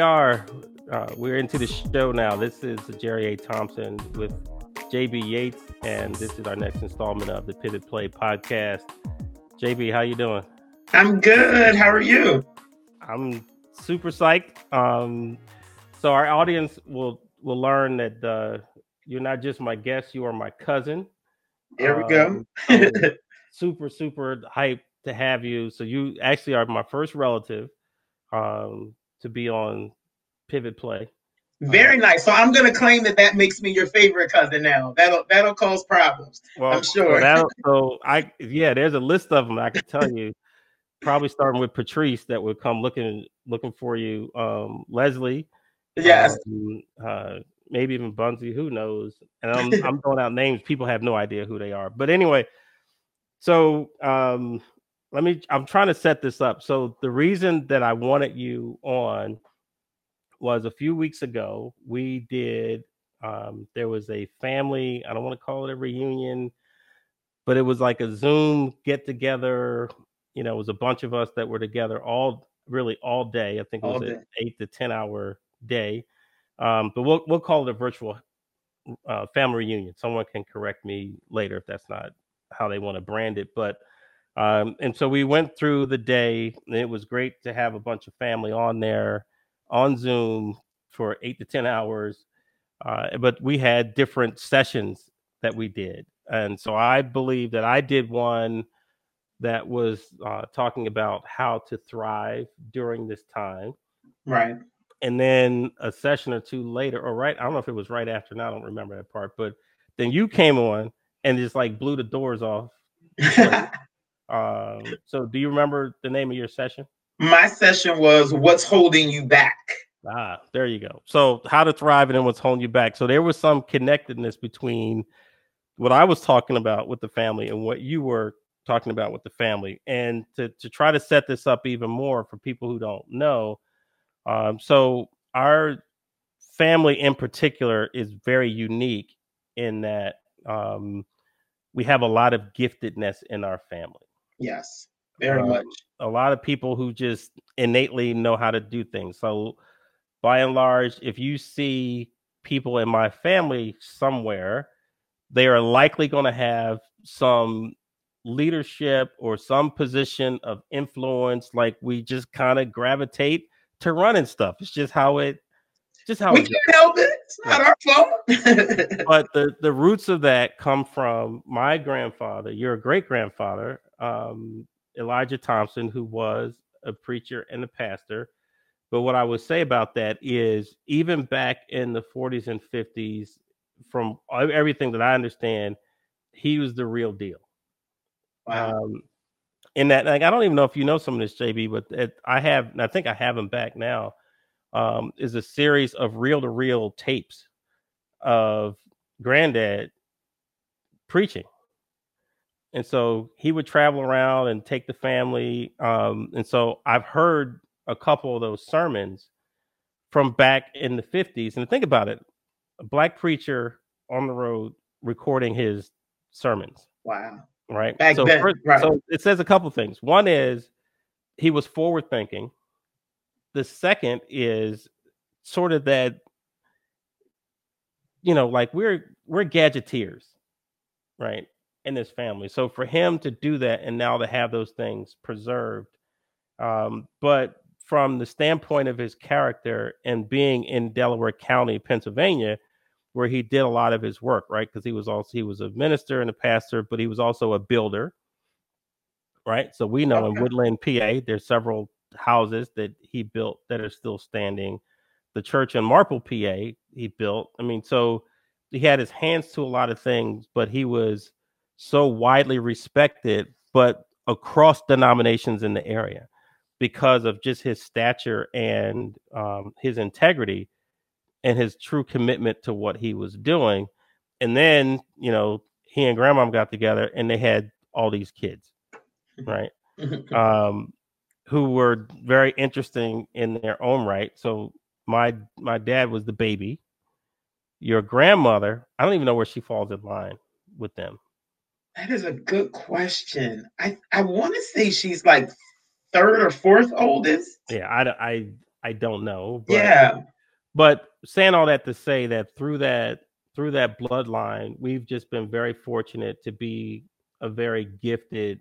we are. Uh, we're into the show now. This is Jerry A. Thompson with JB Yates, and this is our next installment of the Pivot Play podcast. JB, how you doing? I'm good. How are you? I'm super psyched. Um, so our audience will will learn that uh, you're not just my guest; you are my cousin. There we go. Um, so super, super hyped to have you. So you actually are my first relative um, to be on Pivot Play. Very nice. So I'm going to claim that that makes me your favorite cousin now. That'll that'll cause problems. Well, I'm sure. So, so I yeah, there's a list of them. I can tell you. Probably starting with Patrice that would come looking looking for you. Um, Leslie. Yes. Um, uh, maybe even Bunsey. Who knows? And I'm I'm throwing out names. People have no idea who they are. But anyway, so um, let me. I'm trying to set this up. So the reason that I wanted you on was a few weeks ago. We did. Um, there was a family. I don't want to call it a reunion, but it was like a Zoom get together. You know, it was a bunch of us that were together all really all day. I think it was an eight to ten hour day. Um, but we'll we'll call it a virtual uh, family reunion. Someone can correct me later if that's not how they want to brand it. But um, and so we went through the day. And it was great to have a bunch of family on there on Zoom for eight to ten hours. Uh, but we had different sessions that we did, and so I believe that I did one that was uh, talking about how to thrive during this time. Right. And then a session or two later, or right, I don't know if it was right after. Now I don't remember that part, but then you came on and just like blew the doors off. um, so, do you remember the name of your session? My session was "What's Holding You Back." Ah, there you go. So, how to thrive and then what's holding you back. So, there was some connectedness between what I was talking about with the family and what you were talking about with the family. And to to try to set this up even more for people who don't know, um, so our family in particular is very unique in that um, we have a lot of giftedness in our family. Yes, very um, much. A lot of people who just innately know how to do things. So, by and large, if you see people in my family somewhere, they are likely going to have some leadership or some position of influence. Like we just kind of gravitate to running stuff. It's just how it just how we can't help it. It's not our fault. but the the roots of that come from my grandfather, your great grandfather, um, Elijah Thompson, who was a preacher and a pastor. But what I would say about that is, even back in the 40s and 50s, from everything that I understand, he was the real deal. Wow. Um, in that, like, I don't even know if you know some of this, JB, but it, I have, I think I have him back now um, is a series of reel to reel tapes of granddad preaching. And so he would travel around and take the family. Um, and so I've heard a couple of those sermons from back in the 50s. And think about it a black preacher on the road recording his sermons. Wow. Right. Back so, then, first, right. so it says a couple things. One is he was forward thinking the second is sort of that you know like we're we're gadgeteers right in his family so for him to do that and now to have those things preserved um but from the standpoint of his character and being in delaware county pennsylvania where he did a lot of his work right because he was also he was a minister and a pastor but he was also a builder right so we know okay. in Woodlyn pa there's several houses that he built that are still standing. The church in Marple, PA, he built. I mean, so he had his hands to a lot of things, but he was so widely respected, but across denominations in the area because of just his stature and um, his integrity and his true commitment to what he was doing. And then, you know, he and grandma got together and they had all these kids, right? um, who were very interesting in their own right. So my my dad was the baby. Your grandmother, I don't even know where she falls in line with them. That is a good question. I I want to say she's like third or fourth oldest. Yeah, I I I don't know. But, yeah. But saying all that to say that through that through that bloodline, we've just been very fortunate to be a very gifted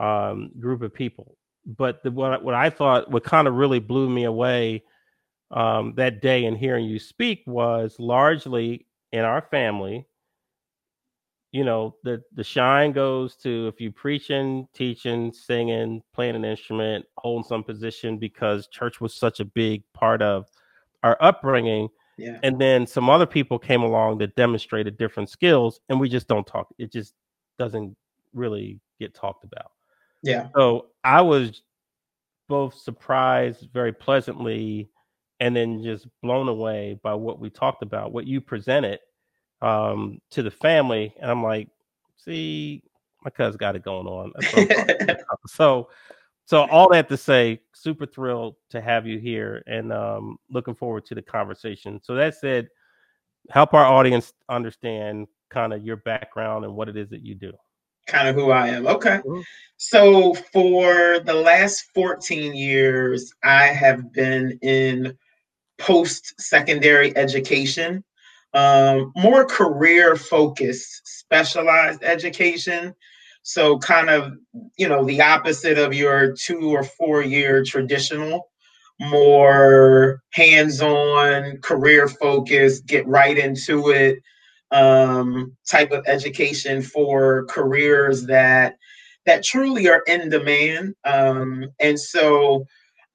um, group of people. But the, what what I thought what kind of really blew me away um, that day in hearing you speak was largely in our family. You know, the the shine goes to if you preaching, teaching, singing, playing an instrument, holding some position because church was such a big part of our upbringing. Yeah. And then some other people came along that demonstrated different skills, and we just don't talk. It just doesn't really get talked about. Yeah. So I was both surprised very pleasantly and then just blown away by what we talked about, what you presented um, to the family. And I'm like, see, my cousin got it going on. so, so all that to say, super thrilled to have you here and um, looking forward to the conversation. So that said, help our audience understand kind of your background and what it is that you do. Kind of who I am. Okay. Mm-hmm. So for the last 14 years, I have been in post secondary education, um, more career focused, specialized education. So, kind of, you know, the opposite of your two or four year traditional, more hands on, career focused, get right into it um, type of education for careers that that truly are in demand. Um, and so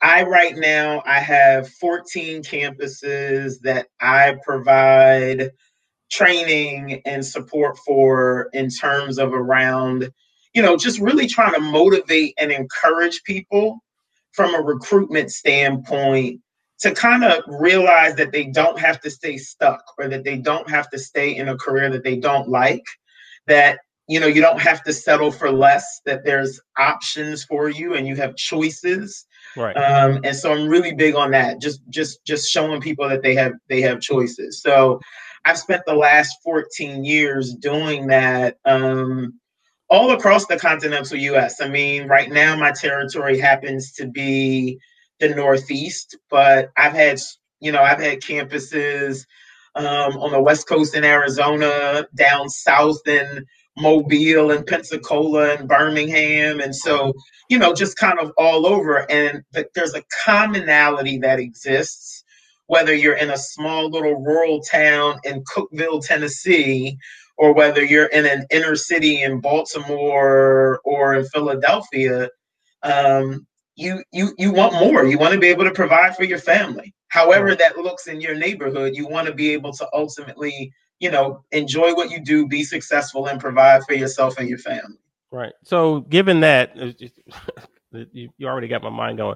I right now I have 14 campuses that I provide training and support for in terms of around you know just really trying to motivate and encourage people from a recruitment standpoint to kind of realize that they don't have to stay stuck or that they don't have to stay in a career that they don't like that you know you don't have to settle for less that there's options for you and you have choices. Right. Um, and so i'm really big on that just just just showing people that they have they have choices. So i've spent the last 14 years doing that um, all across the continental us i mean right now my territory happens to be the northeast but i've had you know i've had campuses um, on the west coast in arizona down south in Mobile and Pensacola and Birmingham. And so, you know, just kind of all over. And there's a commonality that exists, whether you're in a small little rural town in Cookeville, Tennessee, or whether you're in an inner city in Baltimore or in Philadelphia. Um, you you you want more. You want to be able to provide for your family. However that looks in your neighborhood, you want to be able to ultimately you know, enjoy what you do, be successful, and provide for yourself and your family. Right. So, given that, uh, you, you already got my mind going.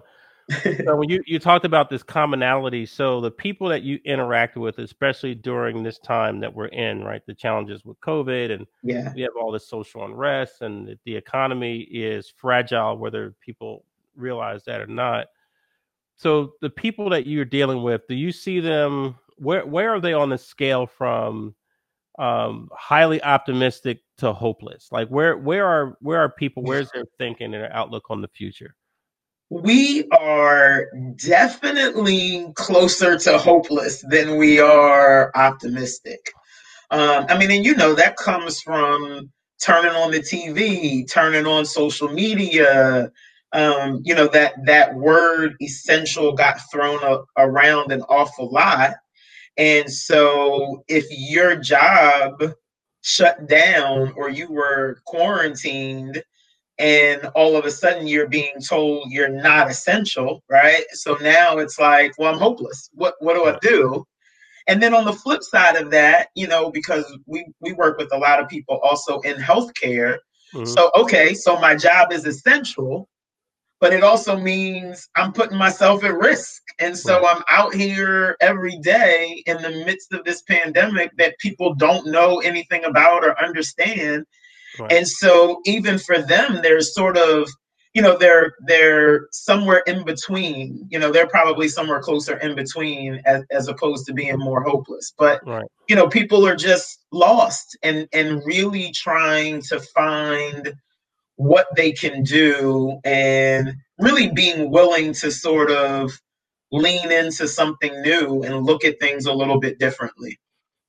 so when you, you talked about this commonality, so the people that you interact with, especially during this time that we're in, right, the challenges with COVID, and yeah, we have all this social unrest, and the economy is fragile, whether people realize that or not. So the people that you're dealing with, do you see them where where are they on the scale from um highly optimistic to hopeless? Like where where are where are people where's their thinking and their outlook on the future? We are definitely closer to hopeless than we are optimistic. Um i mean and you know that comes from turning on the tv turning on social media um, you know that that word essential got thrown a, around an awful lot and so if your job shut down or you were quarantined and all of a sudden you're being told you're not essential, right? So now it's like, well, I'm hopeless. What what do I do? And then on the flip side of that, you know, because we we work with a lot of people also in healthcare. Mm-hmm. So okay, so my job is essential, but it also means I'm putting myself at risk. And so right. I'm out here every day in the midst of this pandemic that people don't know anything about or understand. Right. And so even for them, there's sort of, you know, they're they're somewhere in between. You know, they're probably somewhere closer in between as, as opposed to being more hopeless. But right. you know, people are just lost and and really trying to find what they can do and really being willing to sort of lean into something new and look at things a little bit differently.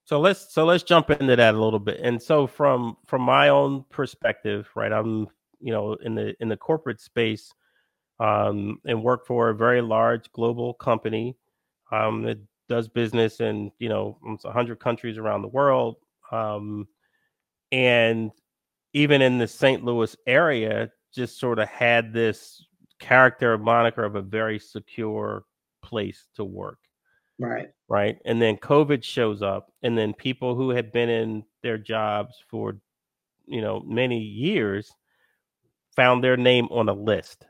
So let's so let's jump into that a little bit. And so from from my own perspective, right? I'm you know in the in the corporate space um, and work for a very large global company um, that does business in you know almost 100 countries around the world. Um, and even in the St. Louis area, just sort of had this character moniker of a very secure place to work. Right. Right. And then COVID shows up, and then people who had been in their jobs for, you know, many years found their name on a list.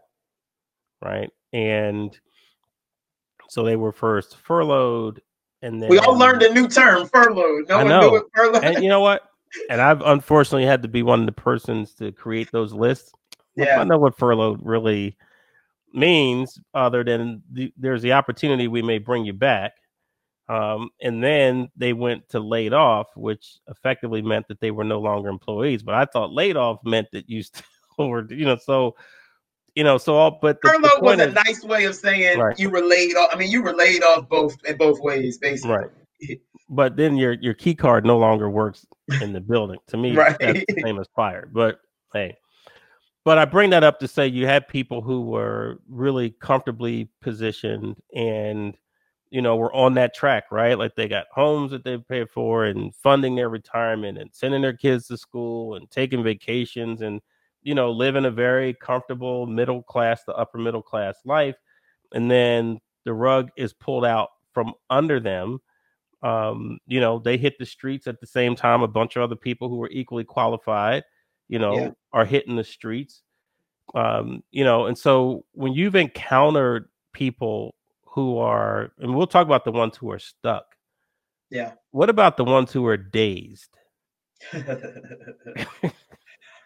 Right. And so they were first furloughed. And then we all learned a new term, furloughed. No I one know. knew what furloughed. And you know what? And I've unfortunately had to be one of the persons to create those lists. yeah. I know what furlough really means, other than the, there's the opportunity we may bring you back. Um, and then they went to laid off, which effectively meant that they were no longer employees. But I thought laid off meant that you still were, you know, so you know, so all. But the, the Furlough was point a nice way of saying Right. you were laid off. I mean, you were laid off both in both ways, basically. right. But then your your key card no longer works in the building. To me, Right. that's the same as fired. But hey, but I bring that up to say you had people who were really comfortably positioned and you know were on that track, right? Like they got homes that they paid for and funding their retirement and sending their kids to school and taking vacations and you know living a very comfortable middle class to upper middle class life. And then the rug is pulled out from under them um, you know, they hit the streets at the same time. A bunch of other people who were equally qualified, you know, Yeah. are hitting the streets. Um, you know, and so when you've encountered people who are, and we'll talk about the ones who are stuck. Yeah. What about the ones who are dazed?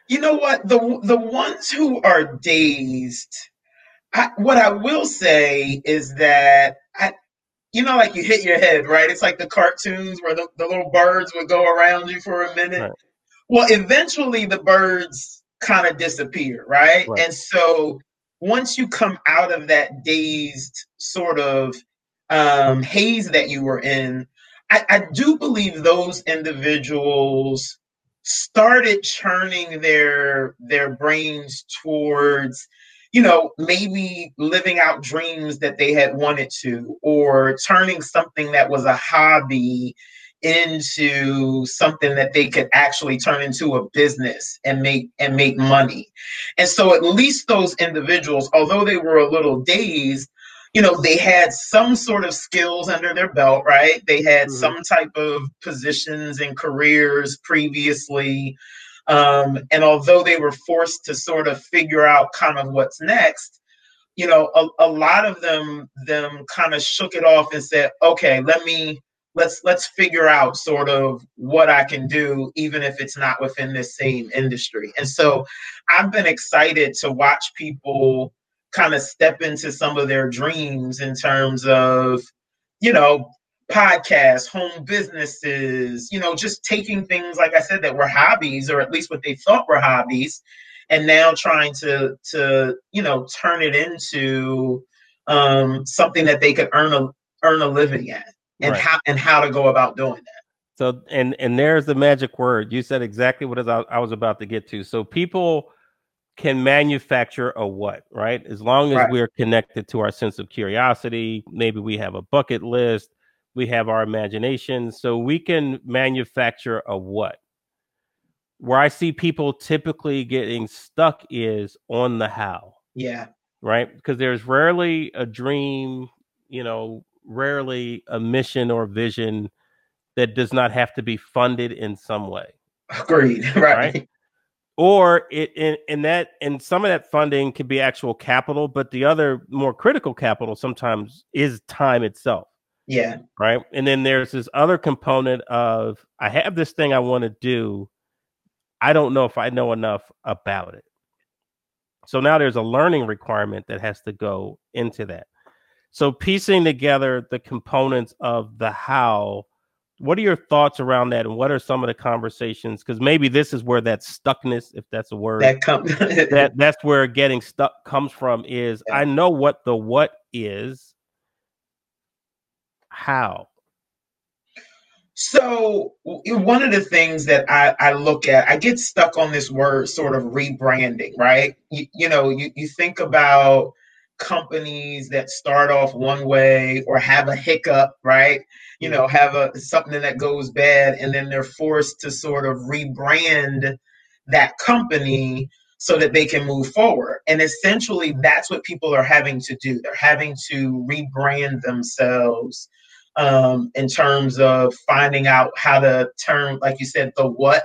you know what? The the ones who are dazed, I, what I will say is that you know, like you hit your head, right? It's like the cartoons where the, the little birds would go around you for a minute. Right. Well, eventually the birds kind of disappear, right? Right. And so once you come out of that dazed sort of um, haze that you were in, I, I do believe those individuals started churning their their brains towards you know maybe living out dreams that they had wanted to or turning something that was a hobby into something that they could actually turn into a business and make and make money. And so at least those individuals although they were a little dazed you know they had some sort of skills under their belt right? They had Mhm. some type of positions and careers previously um, and although they were forced to sort of figure out kind of what's next you know a, a lot of them them kind of shook it off and said okay let me let's let's figure out sort of what i can do even if it's not within this same industry. And so i've been excited to watch people kind of step into some of their dreams in terms of you know podcasts home businesses you know just taking things like i said that were hobbies or at least what they thought were hobbies and now trying to to you know turn it into um, something that they could earn a earn a living at and Right. how and how to go about doing that So and and there's the magic word. You said exactly what I I was about to get to. So people can manufacture a what, right? As long as Right. we're connected to our sense of curiosity, maybe we have a bucket list, we have our imagination, so we can manufacture a what. Where I see people typically getting stuck is on the how yeah right? Because there's rarely a dream, you know, rarely a mission or vision that does not have to be funded in some way, agreed right, Right. or it in, in that and some of that funding can be actual capital, but the other more critical capital sometimes is time itself, yeah right? And then there's this other component of I have this thing I want to do, I don't know if I know enough about it. So now there's a learning requirement that has to go into that. So piecing together the components of the how, what are your thoughts around that and what are some of the conversations because maybe this is where that stuckness if that's a word that come that that's where getting stuck comes from is Yeah. I know what the what is how? So one of the things that I, I look at, I get stuck on this word sort of rebranding, right? You, you know, you, you think about companies that start off one way or have a hiccup, right? You mm-hmm. know, have a something that goes bad and then they're forced to sort of rebrand that company so that they can move forward. And essentially that's what people are having to do. They're having to rebrand themselves um, in terms of finding out how to turn, like you said, the what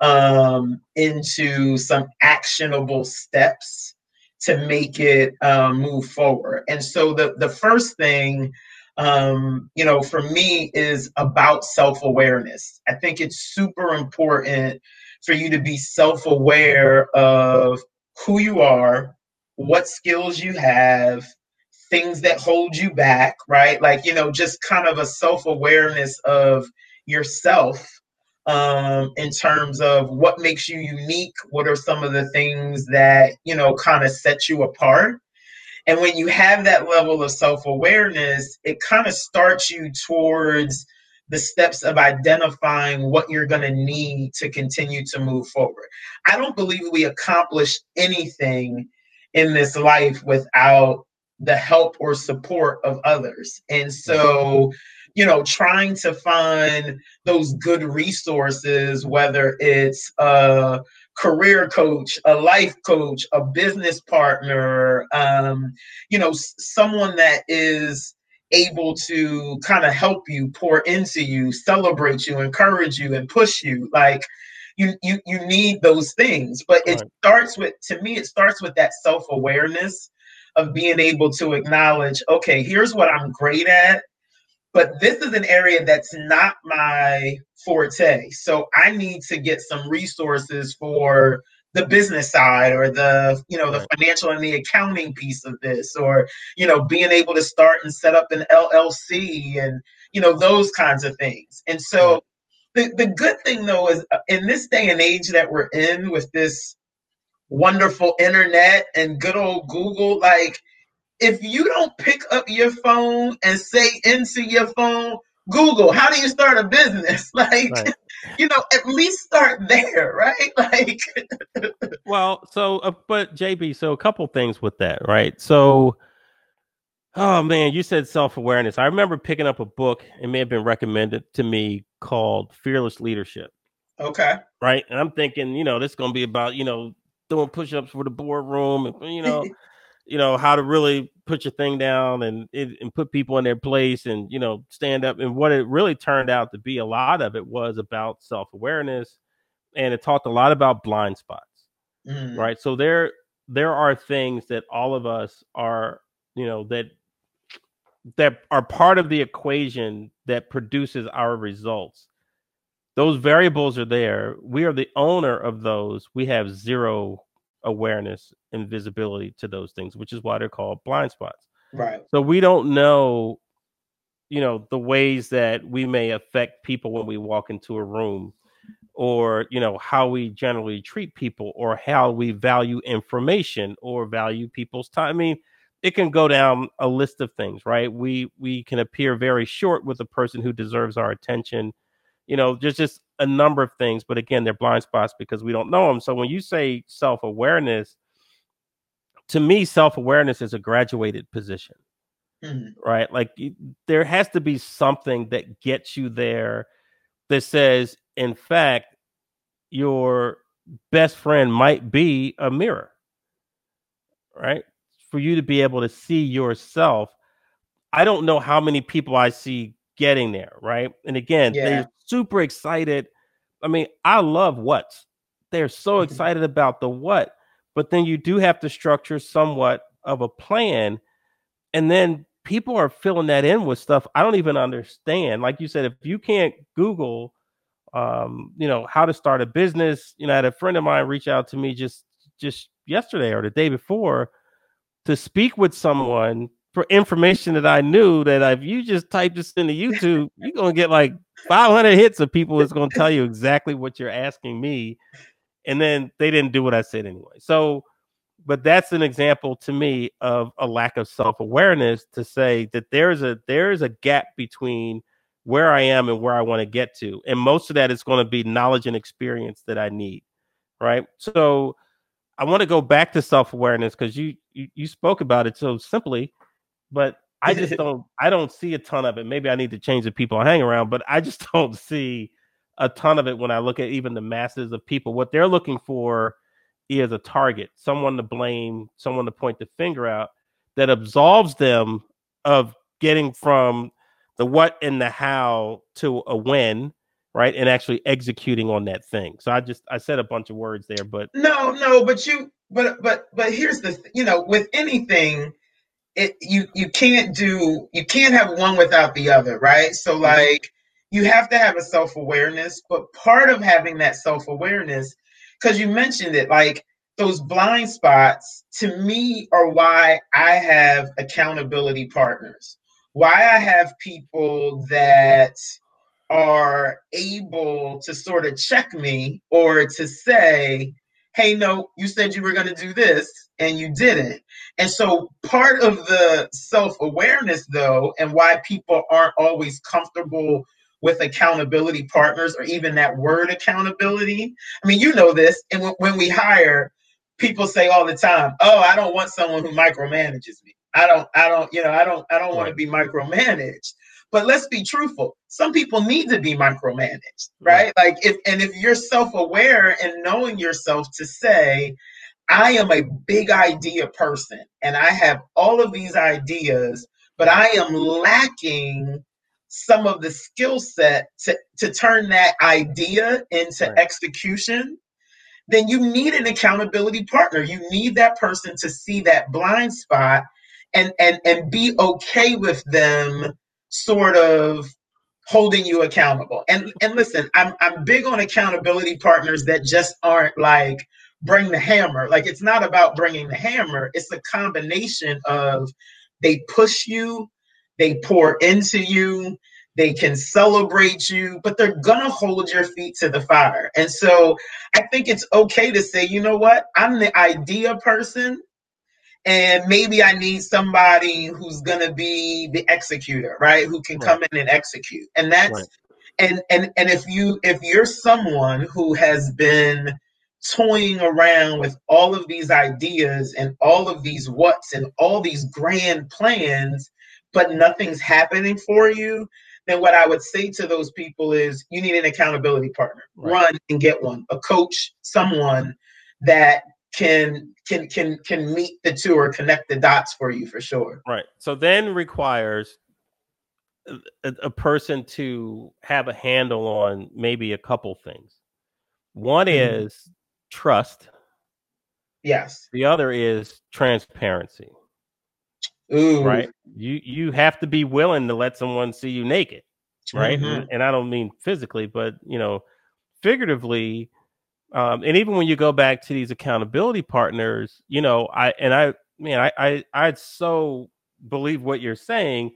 um, into some actionable steps to make it um, move forward. And so the the first thing, um, you know, for me is about self awareness. I think it's super important for you to be self aware of who you are, what skills you have, things that hold you back, right? Like, you know, just kind of a self awareness of yourself um, in terms of what makes you unique. What are some of the things that, you know, kind of set you apart? And when you have that level of self awareness, it kind of starts you towards the steps of identifying what you're going to need to continue to move forward. I don't believe we accomplish anything in this life without the help or support of others. And so, you know, trying to find those good resources, whether it's a career coach, a life coach, a business partner, um, you know, someone that is able to kind of help you, pour into you, celebrate you, encourage you, and push you. Like, you you you need those things but it right. starts with to me it starts with that self-awareness of being able to acknowledge, okay, here's what I'm great at, but this is an area that's not my forte. So I need to get some resources for the business side or the you know the financial and the accounting piece of this or you know being able to start and set up an llc and you know those kinds of things. And so the, the good thing though is uh, in this day and age that we're in with this wonderful internet and good old Google. Like, if you don't pick up your phone and say into your phone, Google, how do you start a business? Like, right. you know, at least start there, right? Like, well, so, uh, but JB, so a couple things with that, right? So, oh man, you said self awareness. I remember picking up a book, it may have been recommended to me called Fearless Leadership. Okay. Right. And I'm thinking, you know, this is going to be about, you know, doing push-ups for the boardroom and you know you know how to really put your thing down and and put people in their place and you know stand up. And what it really turned out to be a lot of it was about self-awareness and it talked a lot about blind spots mm. right? So there there are things that all of us are you know that that are part of the equation that produces our results those variables are there. We are the owner of those. We have zero awareness and visibility to those things, which is why they're called blind spots. Right. So we don't know, you know, the ways that we may affect people when we walk into a room or, you know, how we generally treat people or how we value information or value people's time. I mean, it can go down a list of things, right? We we can appear very short with a person who deserves our attention you know, there's just a number of things, but again, they're blind spots because we don't know them. So when you say self awareness, to me, self awareness is a graduated position, mm-hmm. right? Like there has to be something that gets you there that says, in fact, your best friend might be a mirror, right? For you to be able to see yourself. I don't know how many people I see getting there, right? And again, yeah. they're super excited. I mean, I love what they're so mm-hmm. excited about the what, but then you do have to structure somewhat of a plan. And then people are filling that in with stuff I don't even understand. Like you said, if you can't Google, um, you know, how to start a business, you know, I had a friend of mine reach out to me just just yesterday or the day before to speak with someone for information that I knew that if you just type this into YouTube, you're gonna get like 500 hits of people that's gonna tell you exactly what you're asking me, and then they didn't do what I said anyway. So but that's an example to me of a lack of self-awareness to say that there's a there's a gap between where I am and where I want to get to. And most of that is going to be knowledge and experience that I need. Right. So I want to go back to self-awareness because you, you you spoke about it so simply, but I just don't I don't see a ton of it. Maybe I need to change the people I hang around, but I just don't see a ton of it when I look at even the masses of people. What they're looking for is a target, someone to blame, someone to point the finger out that absolves them of getting from the what and the how to a when, right? And actually executing on that thing. So I just I said a bunch of words there, but no, no, but you but but but here's the you know, with anything it you you can't do you can't have one without the other, right? So mm-hmm. like you have to have a self-awareness, but part of having that self-awareness because you mentioned it like those blind spots to me are why I have accountability partners. Why I have people that are able to sort of check me or to say, hey, no, you said you were going to do this and you didn't. And so part of the self awareness, though, and why people aren't always comfortable with accountability partners or even that word accountability. I mean, you know this. And when, when we hire, people say all the time, "Oh, I don't want someone who micromanages me. I don't, I don't, you know, I don't, I don't want to be micromanaged." But let's be truthful. Some people need to be micromanaged, right? right? Like if and if you're self-aware and knowing yourself to say, I am a big idea person and I have all of these ideas, but I am lacking some of the skill set to, to turn that idea into right. execution, then you need an accountability partner. You need that person to see that blind spot and and and be okay with them sort of holding you accountable. And and listen, I'm I'm big on accountability partners that just aren't like bring the hammer. Like it's not about bringing the hammer. It's a combination of they push you, they pour into you, they can celebrate you, but they're gonna hold your feet to the fire. And so I think it's okay to say, you know what, I'm the idea person, and maybe I need somebody who's gonna be the executor, right? Who can right. come in and execute. And that's right. and and and if you if you're someone who has been toying around with all of these ideas and all of these what's and all these grand plans, but nothing's happening for you, then what I would say to those people is you need an accountability partner. Right. Run and get one, a coach, someone that can can can can meet the two or connect the dots for you for sure. Right. So then requires a, a person to have a handle on maybe a couple things. One mm-hmm. is trust. Yes. The other is transparency. Ooh. Right. You you have to be willing to let someone see you naked. Right. Mm-hmm. And, I don't mean physically, but you know, figuratively. Um, and even when you go back to these accountability partners, you know, I and I man, I I I so believe what you're saying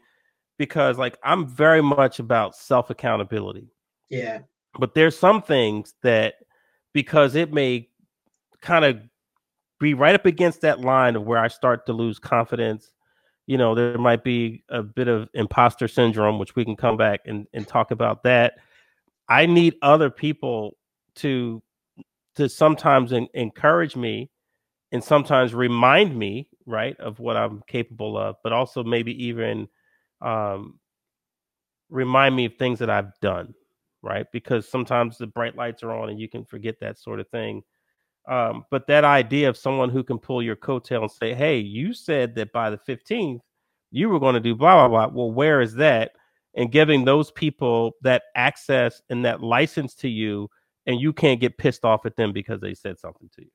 because like I'm very much about self accountability. Yeah. But there's some things that because it may kind of be right up against that line of where I start to lose confidence. You know, there might be a bit of imposter syndrome, which we can come back and, and talk about that. I need other people to to sometimes in, encourage me and sometimes remind me, right, of what I'm capable of, but also maybe even um, remind me of things that I've done, right? Because sometimes the bright lights are on and you can forget that sort of thing. Um, but that idea of someone who can pull your coattail and say, "Hey, you said that by the 15th you were going to do blah blah blah." Well, where is that? And giving those people that access and that license to you, and you can't get pissed off at them because they said something to you,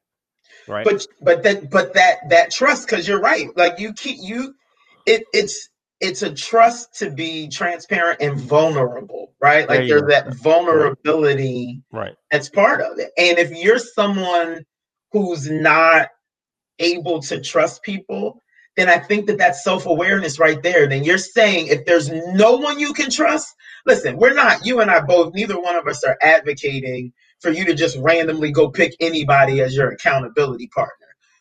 right? But but that but that that trust, because you're right. Like you keep you, it it's it's a trust to be transparent and vulnerable, right? Like there there's that vulnerability right. that's part of it. And if you're someone who's not able to trust people, then I think that that's self awareness right there. Then you're saying if there's no one you can trust, listen, we're not, you and I both, neither one of us are advocating for you to just randomly go pick anybody as your accountability partner.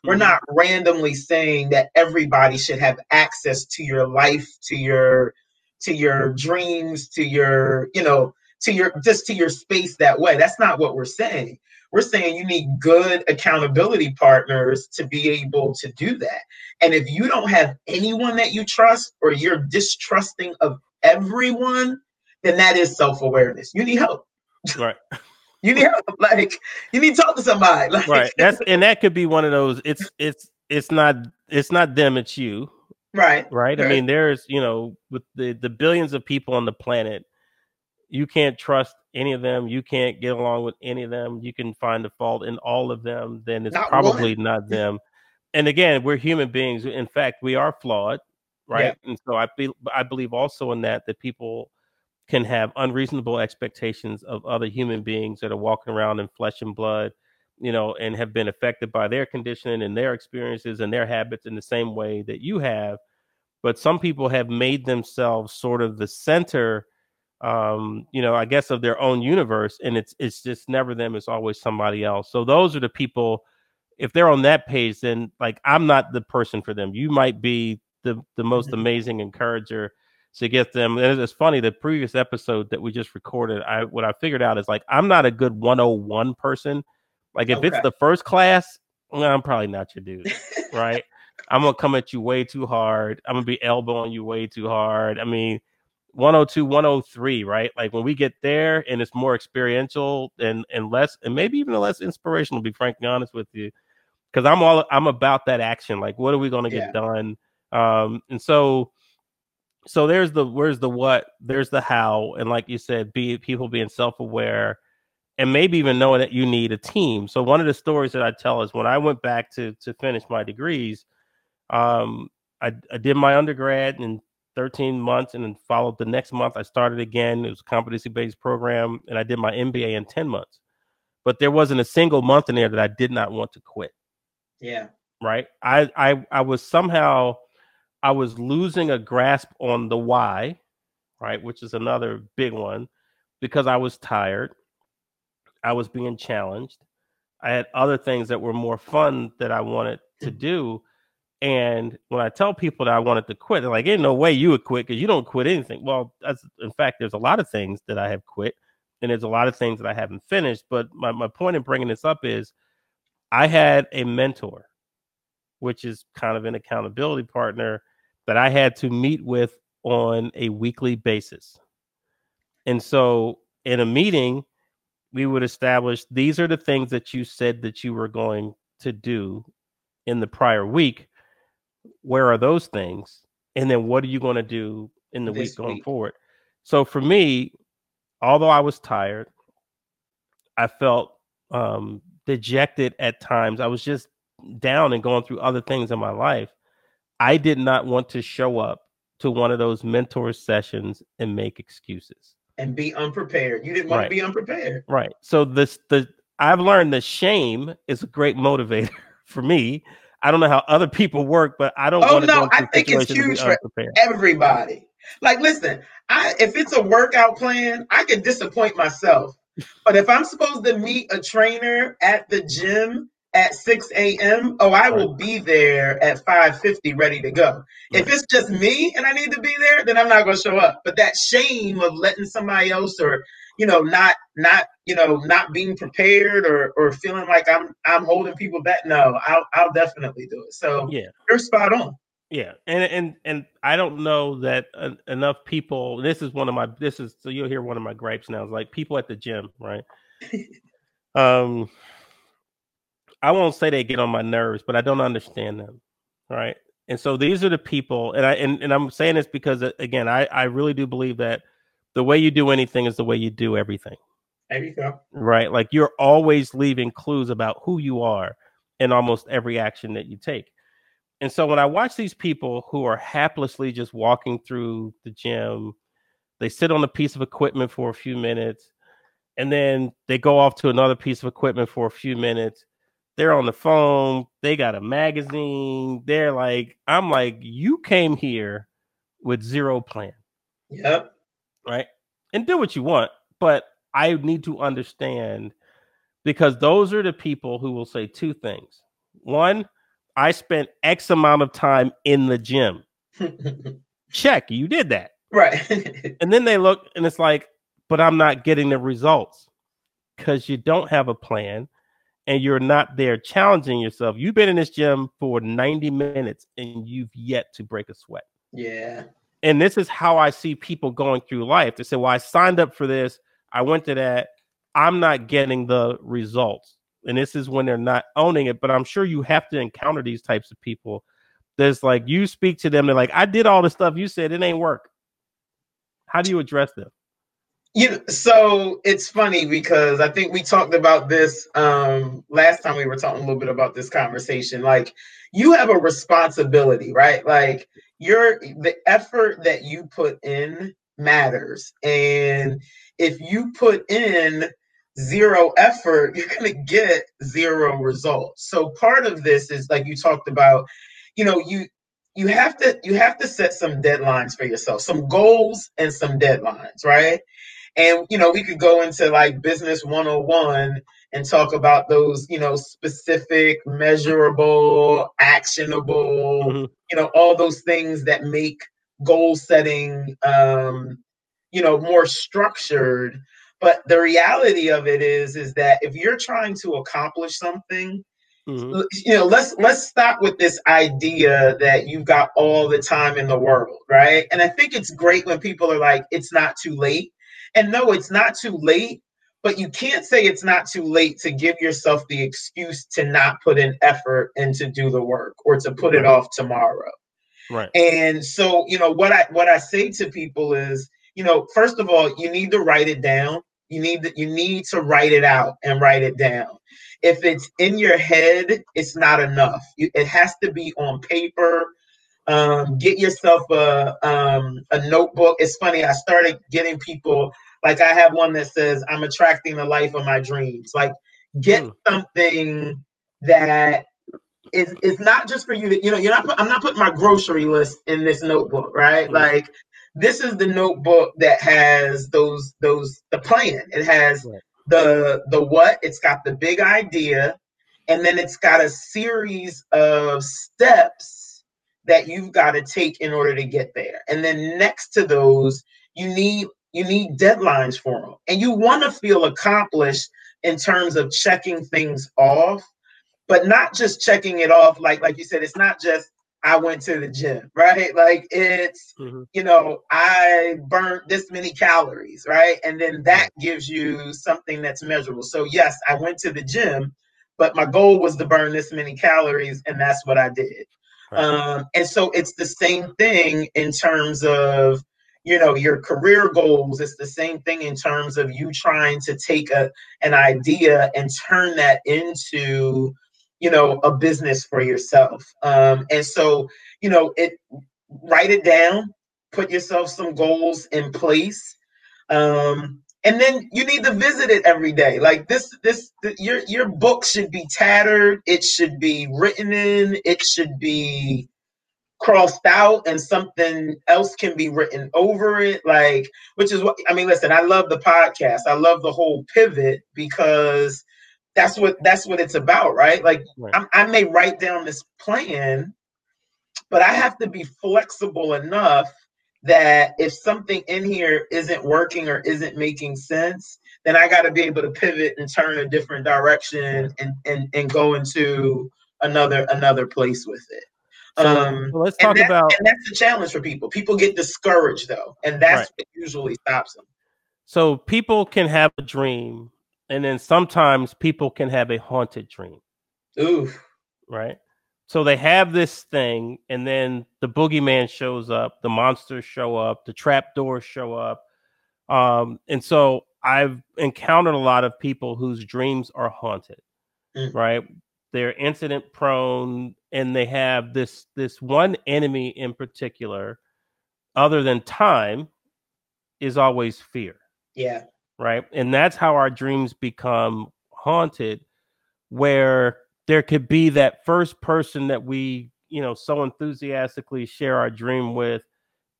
We're Mhm. not randomly saying that everybody should have access to your life, to your to your dreams, to your, you know, to your just to your space that way. That's not what we're saying. We're saying you need good accountability partners to be able to do that. And if you don't have anyone that you trust or you're distrusting of everyone, then that is self-awareness. You need help. Right. You need help. Like you need to talk to somebody. Like, right that's and that could be one of those it's it's it's not it's not them it's you right. right? I mean there's you know with the the billions of people on the planet you can't trust any of them you can't get along with any of them you can find a fault in all of them then it's Not probably not them. And again we're human beings in fact we are flawed right? And so i be, i believe also in that that people can have unreasonable expectations of other human beings that are walking around in flesh and blood you know and have been affected by their conditioning and their experiences and their habits in the same way that you have. But some people have made themselves sort of the center um you know i guess of their own universe and it's it's just never them it's always somebody else. So those are the people if they're on that page then like i'm not the person for them. You might be the the most Mhm. amazing encourager to get them. And it's funny the previous episode that we just recorded i what i figured out is like i'm not a good 101 person like if it's the first class i'm probably not your dude right? I'm gonna come at you way too hard. I'm gonna be elbowing you way too hard. I mean 102 103 right? Like when we get there and it's more experiential and and less and maybe even less inspirational to be frankly honest with you because i'm all i'm about that action. Like what are we to get Yeah. done? Um and so so there's the where's the what there's the how and like you said be people being self-aware and maybe even knowing that you need a team. So one of the stories that i tell is when i went back to to finish my degrees um i, I did my undergrad in 13 months and then followed the next month i started again. It was a competency-based program and i did my mba in 10 months. But there wasn't a single month in there that i did not want to quit. Yeah. right? I i i was somehow i was losing a grasp on the why right which is another big one because i was tired i was being challenged. I had other things that were more fun that i wanted to mm. do and when i tell people that i wanted to quit they're like ain't no way you would quit because you don't quit anything. Well that's in fact there's a lot of things that i have quit and there's a lot of things that i haven't finished but my, my point in bringing this up is i had a mentor which is kind of an accountability partner that I had to meet with on a weekly basis. And so in a meeting, we would establish these are the things that you said that you were going to do in the prior week. Where are those things? And then what are you going to do in the week going week. forward? So for me, although I was tired, I felt um, dejected at times. I was just down and going through other things in my life. I did not want to show up to one of those mentor sessions and make excuses. And be unprepared. You didn't want Right. to be unprepared. Right. So this the I've learned that shame is a great motivator for me. I don't know how other people work, but I don't Oh, want to no, into think it's situation to be huge for. Everybody. Like, listen, I if it's a workout plan, I can disappoint myself. But if I'm supposed to meet a trainer at the gym at 6 a.m., oh, I will be there at 5:50 ready to go. If it's just me and I need to be there, then I'm not gonna show up. But that shame of letting somebody else or you know, not not you know, not being prepared or or feeling like I'm I'm holding people back. No, I'll I'll definitely do it. So Yeah. you're spot on. Yeah, and and and I don't know that uh, enough people. This is one of my. This is so you'll hear one of my gripes now. Is like people at the gym, right? um, I won't say they get on my nerves, but I don't understand them, right? And so these are the people, and I and, and I'm saying this because uh, again, I I really do believe that the way you do anything is the way you do everything There you go. right? Like you're always leaving clues about who you are in almost every action that you take. And so when I watch these people who are haplessly just walking through the gym, they sit on a piece of equipment for a few minutes and then they go off to another piece of equipment for a few minutes. They're on the phone, they got a magazine. They're like, I'm like, you came here with zero plan Yep. right? And do what you want, but I need to understand because those are the people who will say two things. One, I spent X amount of time in the gym. Check, you did that. right. And then they look and it's like, but I'm not getting the results because you don't have a plan and you're not there challenging yourself. You've been in this gym for 90 minutes and you've yet to break a sweat. yeah. And this is how I see people going through life. They say, Well, I signed up for this, I went to that, I'm not getting the results. And this is when they're not owning it. But I'm sure you have to encounter these types of people. There's like you speak to them, they're like, I did all the stuff you said, it ain't work. How do you address them? You know, so it's funny because I think we talked about this um last time we were talking a little bit about this conversation. Like you have a responsibility, right? Like your the effort that you put in matters. And if you put in zero effort, you're gonna get zero results. So part of this is like you talked about, you know, you you have to you have to set some deadlines for yourself, some goals and some deadlines, right? And you know, we could go into like business 101 and talk about those, you know, specific, measurable, actionable, Mhm. you know, all those things that make goal setting um, you know, more structured. But the reality of it is is that if you're trying to accomplish something, Mhm. you know let's let's stop with this idea that you've got all the time in the world right and i think it's great when people are like it's not too late and no it's not too late but you can't say it's not too late to give yourself the excuse to not put in effort and to do the work or to put it off tomorrow Right. and so, you know, what I what I say to people is, you know, first of all, you need to write it down. You need to, you need to write it out and write it down. If it's in your head, it's not enough. You, it has to be on paper. Um, get yourself a um, a notebook. It's funny. I started getting people like I have one that says, "I'm attracting the life of my dreams." Like, get Hmm. something that is is not just for you to you know you're not put, i'm not putting my grocery list in this notebook right Mhm. like this is the notebook that has those those the plan it has Right. the the what it's got the big idea and then it's got a series of steps that you've got to take in order to get there. And then next to those you need you need deadlines for them and you want to feel accomplished in terms of checking things off but not just checking it off like like you said it's not just i went to the gym right? Like it's Mhm. you know i burnt this many calories right? And then that gives you something that's measurable. So yes i went to the gym but my goal was to burn this many calories and that's what i did Um, and so it's the same thing in terms of you know your career goals. It's the same thing in terms of you trying to take a an idea and turn that into you know a business for yourself. Um and so you know it write it down put yourself some goals in place. Um and then you need to visit it every day. Like this this th- your your book should be tattered. It should be written in. It should be crossed out and something else can be written over it. Like which is what i mean listen i love the podcast. I love the whole pivot because that's what that's what it's about right? Like Right. I'm, i may write down this plan but i have to be flexible enough that if something in here isn't working or isn't making sense then i got to be able to pivot and turn a different direction and and, and go into another another place with it So, um let's talk that- about and that's the challenge for people people get discouraged though and that's Right. what usually stops them so people can have a dream and then sometimes people can have a haunted dream. Ooh, right? So they have this thing, and then the boogeyman shows up, the monsters show up, the trap doors show up. Um, and so I've encountered a lot of people whose dreams are haunted, Mm. right? They're incident prone, and they have this this one enemy in particular, other than time, is always fear yeah right? And that's how our dreams become haunted, where there could be that first person that we, you know, so enthusiastically share our dream with,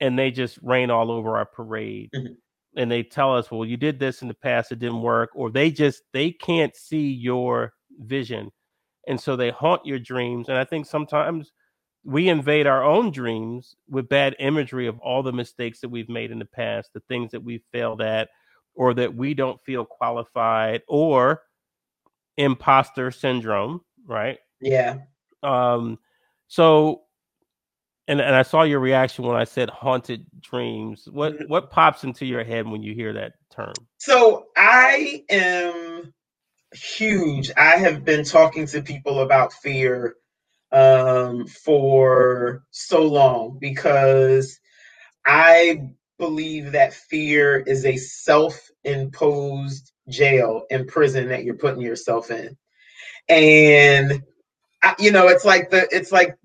and they just rain all over our parade. Mhm. And they tell us, well, you did this in the past, it didn't work, or they just they can't see your vision. and so they haunt your dreams. And I think sometimes we invade our own dreams with bad imagery of all the mistakes that we've made in the past, the things that we've failed at, or that we don't feel qualified, or imposter syndrome, right? Yeah. Um, so and, and I saw your reaction when I said haunted dreams. What Mhm. what pops into your head when you hear that term? So I am huge. I have been talking to people about fear um, for so long because I believe that fear is a self imposed jail and prison that you're putting yourself in. And I, you know, it's like the it's like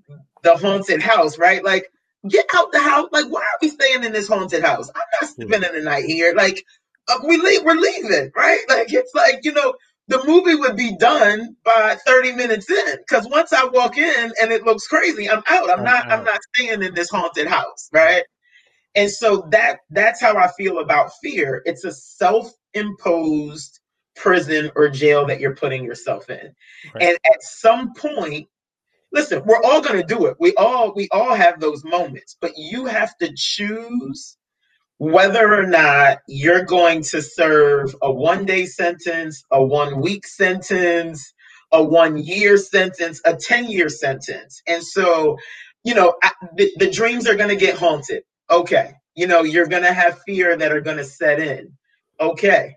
the haunted house, right? Like, get out the house. Like, why are we staying in this haunted house? I'm not spending the night here. Like, uh, we leave, we're leaving, right? Like, it's like you know, the movie would be done by 30 minutes in because once I walk in and it looks crazy, I'm out. I'm I'm not. I'm not staying in this haunted house, right? And so that that's how I feel about fear. It's a self-imposed prison or jail that you're putting yourself in. Right. And at some point, listen, we're all going to do it. We all we all have those moments, but you have to choose whether or not you're going to serve a one day sentence, a one week sentence, a one year sentence, a 10 year sentence. And so, you know, I, the, the dreams are going to get haunted. Okay. You know, you're going to have fear that are going to set in. Okay.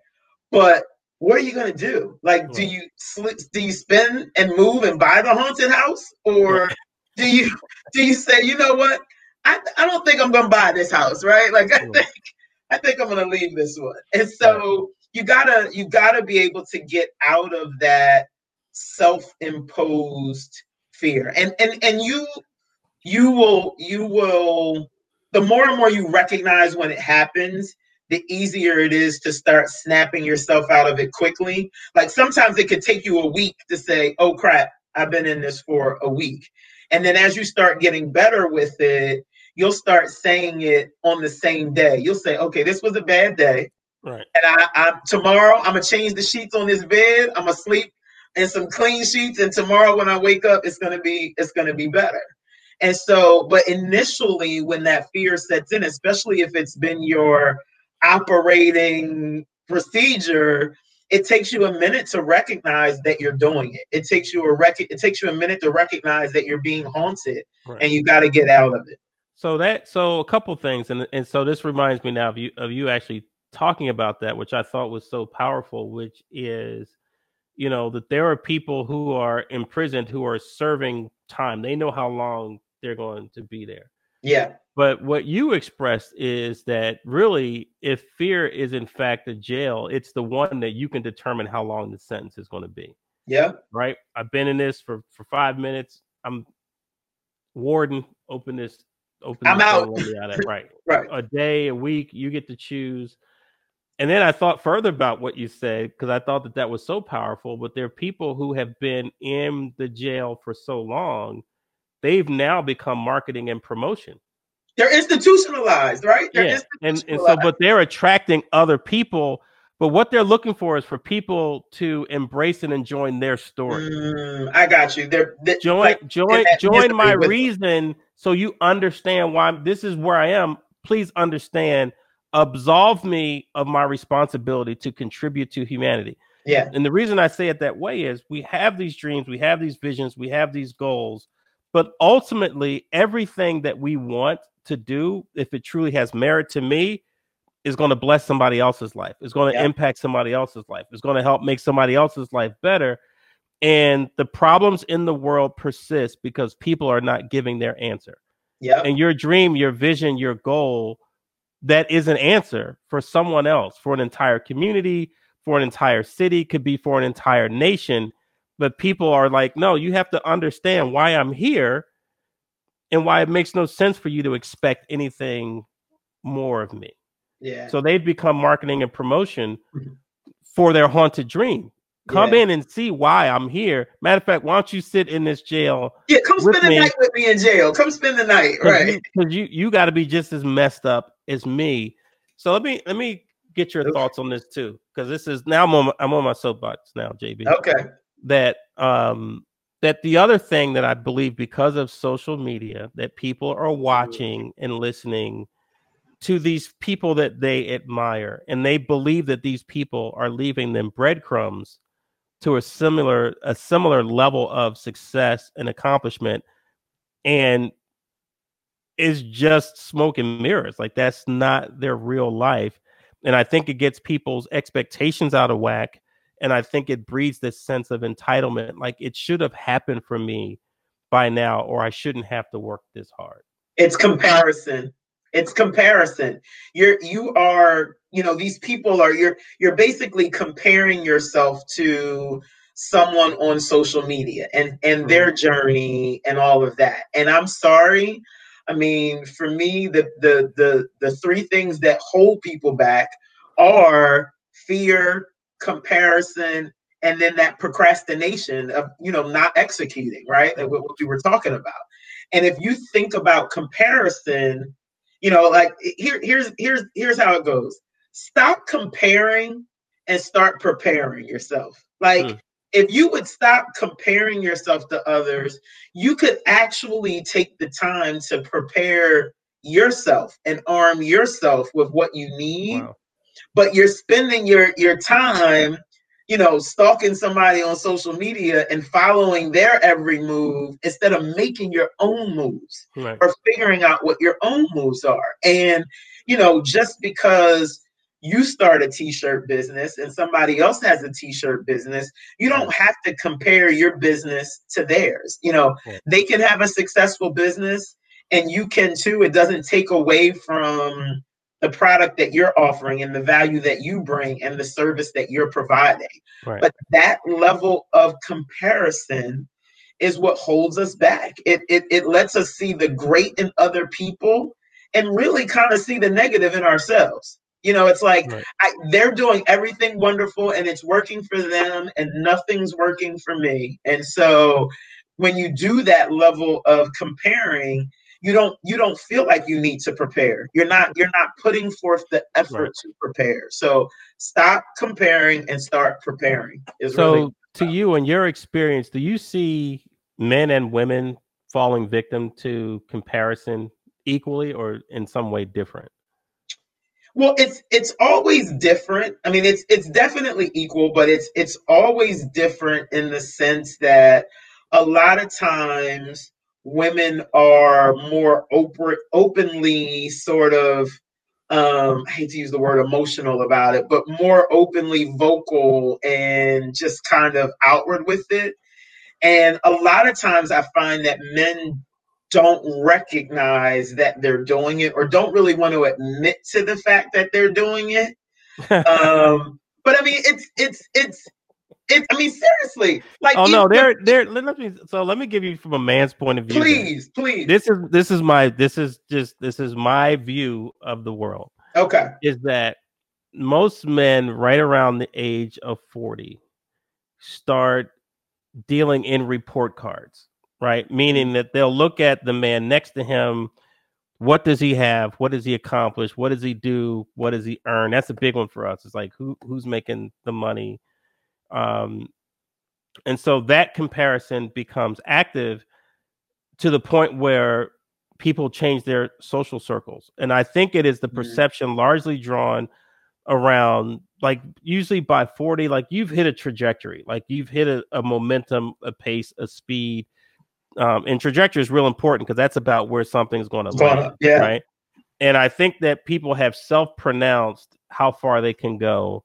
But what are you going to do? Like, do you sli do you spend and move and buy the haunted house or do you do you say, you know what? I, I don't think I'm gonna buy this house, right? Like I think I think I'm gonna leave this one. And so you gotta you gotta be able to get out of that self-imposed fear. And and and you you will you will the more and more you recognize when it happens, the easier it is to start snapping yourself out of it quickly. Like sometimes it could take you a week to say, "Oh crap, I've been in this for a week." And then as you start getting better with it, you'll start saying it on the same day. You'll say, "Okay, this was a bad day, Right. and I, I tomorrow I'm gonna change the sheets on this bed. I'm gonna sleep in some clean sheets, and tomorrow when I wake up, it's gonna be it's gonna be better." And so, but initially, when that fear sets in, especially if it's been your operating procedure, it takes you a minute to recognize that you're doing it. It takes you a rec- it takes you a minute to recognize that you're being haunted, Right. and you got to get out of it. So that so a couple things, and and so this reminds me now of you of you actually talking about that, which I thought was so powerful, which is, you know, that there are people who are imprisoned who are serving time. They know how long they're going to be there. Yeah, But what you expressed is that really, if fear is in fact a jail, it's the one that you can determine how long the sentence is going to be. yeah, Right? I've been in this for for five minutes. I'm warden. Open this. Open. I'm this out. out Right. right. A day, a week. You get to choose. And then I thought further about what you said because I thought that that was so powerful. But there are people who have been in the jail for so long, they've now become marketing and promotion. They're institutionalized, right? They're yeah and, and so but they're attracting other people but what they're looking for is for people to embrace and join their story. Mm, I got you. They're, they join like, join join my reason so you understand why I'm, this is where i am. Please understand absolve me of my responsibility to contribute to humanity. Yeah, and the reason I say it that way is we have these dreams, we have these visions, we have these goals, but ultimately, everything that we want to do, if it truly has merit to me, is going to bless somebody else's life. It's going to Yeah. impact somebody else's life. It's going to help make somebody else's life better. And the problems in the world persist because people are not giving their answer. yeah, And your dream, your vision, your goal, that is an answer for someone else, for an entire community, for an entire city, could be for an entire nation. But people are like, no, you have to understand why I'm here and why it makes no sense for you to expect anything more of me. yeah. So they've become marketing and promotion Mhm. for their haunted dream. Come yeah. in and see why I'm here. Matter of fact, why don't you sit in this jail Yeah, come spend the night with me in jail. Come spend the night, right? Because you, you got to be just as messed up as me. So let me let me get your Oof. thoughts on this too, because this is now I'm on my, I'm on my soapbox now, JB. Okay. That um that the other thing that I believe because of social media that people are mm-hmm. watching and listening to these people that they admire and they believe that these people are leaving them breadcrumbs to a similar a similar level of success and accomplishment and is just smoke and mirrors like that's not their real life and i think it gets people's expectations out of whack and I think it breeds this sense of entitlement. Like it should have happened for me by now, or I shouldn't have to work this hard. It's comparison. It's comparison. You're you are, you know, these people are you're you're basically comparing yourself to someone on social media and and their mm-hmm. journey and all of that. And I'm sorry. I mean, for me, the the the the three things that hold people back are fear, comparison, and then that procrastination of you know not executing, right? Like what we were talking about. And if you think about comparison, you know, like here, here's here's here's how it goes. Stop comparing and start preparing yourself. Like mm. if you would stop comparing yourself to others, you could actually take the time to prepare yourself and arm yourself with what you need wow but you're spending your your time you know stalking somebody on social media and following their every move instead of making your own moves right. or figuring out what your own moves are. And you know just because you start a t-shirt business and somebody else has a t-shirt business you don't have to compare your business to theirs. You know they can have a successful business and you can too. It doesn't take away from the product that you're offering and the value that you bring and the service that you're providing. Right. But that level of comparison is what holds us back. It, it, it lets us see the great in other people and really kind of see the negative in ourselves. You know, it's like right. I, they're doing everything wonderful and it's working for them and nothing's working for me. And so when you do that level of comparing, you don't you don't feel like you need to prepare. You're not you're not putting forth the effort right. to prepare. So stop comparing and start preparing so really- to you and your experience do you see men and women falling victim to comparison equally or in some way different? Well it's it's always different. I mean it's it's definitely equal but it's it's always different in the sense that a lot of times women are more open, openly sort of um, I hate to use the word emotional about it, but more openly vocal and just kind of outward with it. And a lot of times I find that men don't recognize that they're doing it or don't really want to admit to the fact that they're doing it. um, but I mean, it's it's it's it, I mean, seriously. Like, oh no, they're they're. Let me so let me give you from a man's point of view. Please, then. please. This is this is my this is just this is my view of the world. Okay, is that most men right around the age of forty start dealing in report cards, right? Meaning that they'll look at the man next to him. What does he have? What does he accomplish? What does he do? What does he earn? That's a big one for us. It's like who who's making the money um, and so that comparison becomes active to the point where people change their social circles. And I think it is the mm-hmm. perception mm-hmm. largely drawn around like usually by 40 like you've hit a trajectory like you've hit a, a momentum a pace a speed um and trajectory is real important because that's about where something's going to land yeah right and i think that people have self-pronounced how far they can go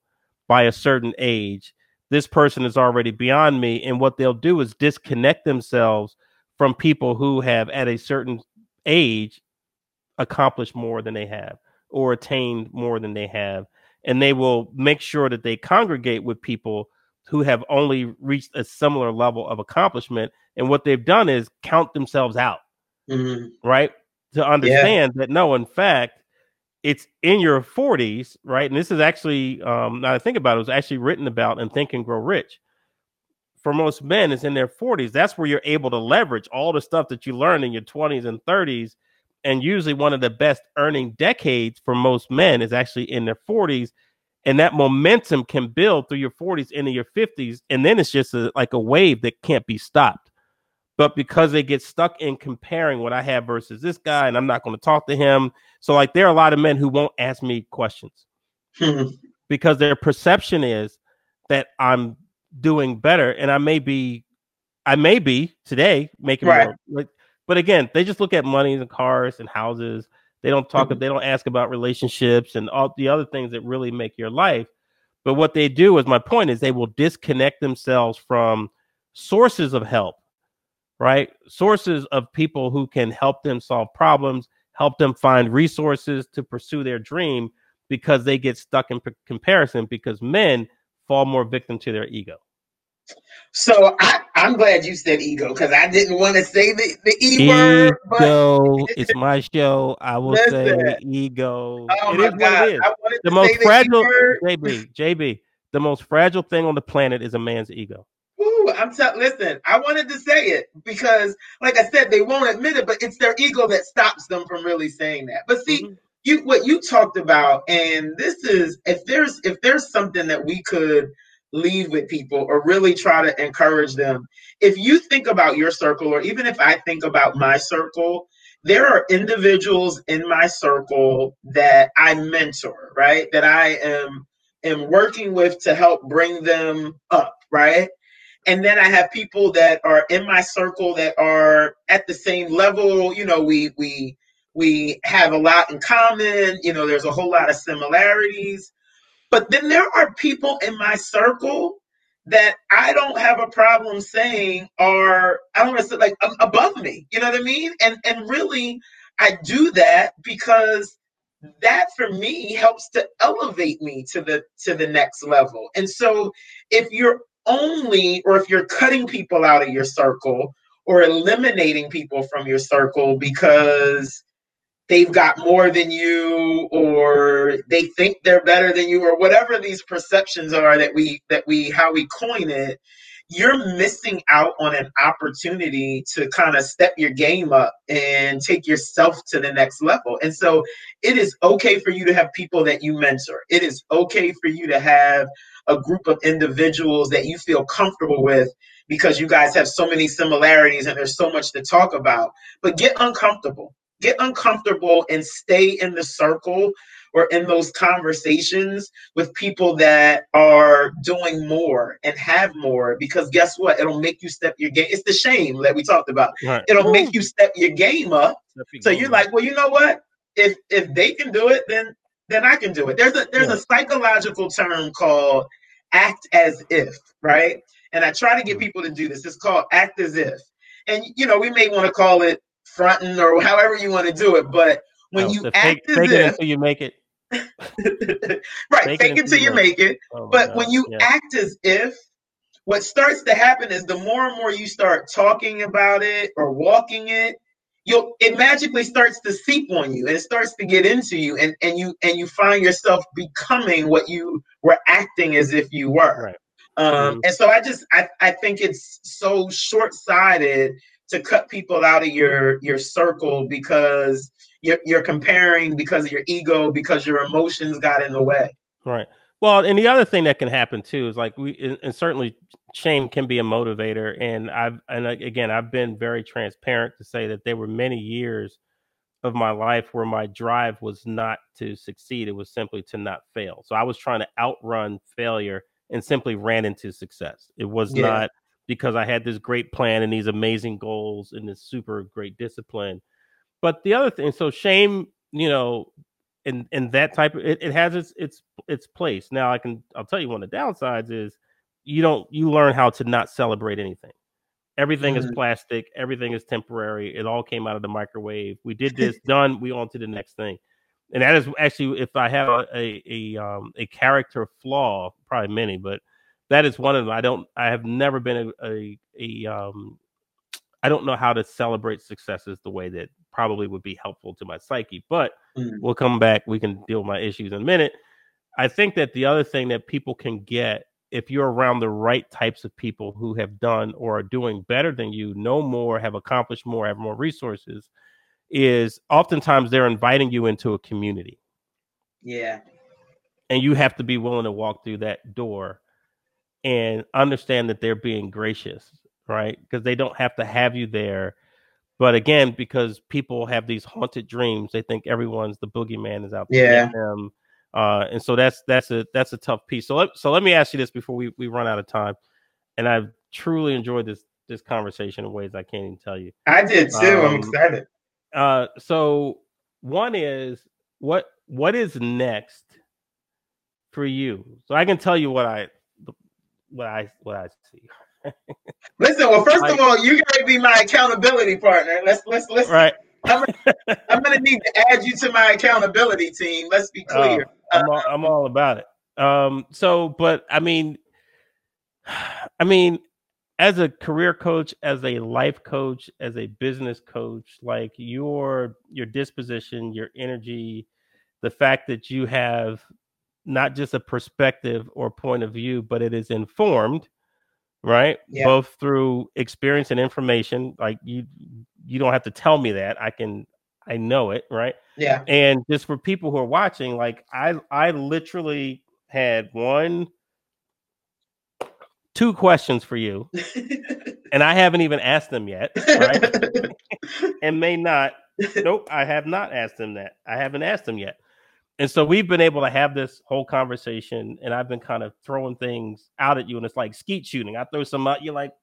by a certain age this person is already beyond me. And what they'll do is disconnect themselves from people who have at a certain age accomplished more than they have or attained more than they have. And they will make sure that they congregate with people who have only reached a similar level of accomplishment. And what they've done is count themselves out, mm-hmm. right? To understand yeah. that no, in fact, it's in your 40s, right? And this is actually, um, now I think about it, it was actually written about in Think and Grow Rich. For most men, it's in their 40s. That's where you're able to leverage all the stuff that you learned in your 20s and 30s. And usually, one of the best earning decades for most men is actually in their 40s. And that momentum can build through your 40s into your 50s. And then it's just a, like a wave that can't be stopped. But because they get stuck in comparing what I have versus this guy, and I'm not going to talk to him. So, like, there are a lot of men who won't ask me questions because their perception is that I'm doing better, and I may be, I may be today making Right. more. Like, but again, they just look at money and cars and houses. They don't talk. Mhm. They don't ask about relationships and all the other things that really make your life. But what they do is my point is they will disconnect themselves from sources of help, right? Sources of people who can help them solve problems, help them find resources to pursue their dream because they get stuck in p- comparison because men fall more victim to their ego. So I, I'm glad you said ego because I didn't want to say the, the E word, but Ego, it's my show. I will say ego. oh It is what it is. The most say the fragile. JB, JB, the most fragile thing on the planet is a man's ego. I'm telling. Listen, I wanted to say it because, like I said, they won't admit it, but it's their ego that stops them from really saying that. But see, Mhm. you what you talked about, and this is if there's if there's something that we could leave with people or really try to encourage them. If you think about your circle, or even if I think about my circle, there are individuals in my circle that I mentor, right? That I am am working with to help bring them up, right? And then I have people that are in my circle that are at the same level. You know, we we we have a lot in common. You know, there's a whole lot of similarities. But then there are people in my circle that I don't have a problem saying are I don't want to say like above me. You know what I mean? And and really, I do that because that for me helps to elevate me to the to the next level. And so if you're only or if you're cutting people out of your circle or eliminating people from your circle because they've got more than you or they think they're better than you or whatever these perceptions are that we that we how we coin it you're missing out on an opportunity to kind of step your game up and take yourself to the next level. And so it is okay for you to have people that you mentor. It is okay for you to have a group of individuals that you feel comfortable with because you guys have so many similarities and there's so much to talk about. But get uncomfortable. Get uncomfortable and stay in the circle or in those conversations with people that are doing more and have more because guess what? It'll make you step your game. It's the shame that we talked about. Right. it'll make you step your game up. So you're like well you know what? If if they can do it then then i can do it there's a there's Yeah. a psychological term called act as if right and i try to get people to do this it's called act as if and you know we may want to call it fronting or however you want to do it but when No, you the act fake, as fake it if until you make it. right Fake it fake it until till you you make make it Oh but God. when you yeah. act as if what starts to happen is the more and more you start talking about it or walking it you'll it magically starts to seep on you and it starts to get into you and and you and you find yourself becoming what you were acting as if you were Right. um Mhm. and so i just i i think it's so short-sighted to cut people out of your your circle because you're, you're comparing because of your ego because your emotions got in the way Right. Well, and the other thing that can happen too is like we, and, certainly shame can be a motivator. And I've, and again, I've been very transparent to say that there were many years of my life where my drive was not to succeed. It was simply to not fail. So I was trying to outrun failure and simply ran into success. It was Yeah. not because I had this great plan and these amazing goals and this super great discipline. But the other thing, so shame, you know, and and that type of it, it has its its its place. Now I can I'll tell you one of the downsides is you don't you learn how to not celebrate anything. Everything is Mhm. plastic, everything is temporary. It all came out of the microwave. We did this, done, we on to the next thing. And that is actually if I have a a, a um a character flaw, probably many, but that is one of them. I don't I have never been a a, a um I don't know how to celebrate successes the way that probably would be helpful to my psyche. But Mm. we'll come back. We can deal with my issues in a minute. I think that the other thing that people can get if you're around the right types of people who have done or are doing better than you, know more, have accomplished more, have more resources, is oftentimes they're inviting you into a community yeah and you have to be willing to walk through that door and understand that they're being gracious right? Because they don't have to have you there. But again, because people have these haunted dreams, they think everyone's the boogeyman is out there. Yeah. them. Uh, and so that's that's a that's a tough piece. So let, so let me ask you this before we, we run out of time. And I've truly enjoyed this this conversation in ways I can't even tell you. I did too. I'm Um, excited. Uh, so one is what what is next for you? So I can tell you what I what I what I see. Listen, well, first like- of all, you gotta be my accountability partner. Let's let's let's. Right. I'm gonna need to add you to my accountability team. Let's be clear. Oh, I'm all, I'm all about it. Um, so, but I mean, I mean, as a career coach, as a life coach, as a business coach, like your your disposition, your energy, the fact that you have not just a perspective or point of view, but it is informed, right? Yeah. Both through experience and information. Like you, you don't have to tell me that. I can, I know it, right? yeah. and just for people who are watching like i i literally had one two questions for you and i haven't even asked them yet right and may not nope i have not asked them that i haven't asked them yet and so we've been able to have this whole conversation and i've been kind of throwing things out at you and it's like skeet shooting. I throw some out you're like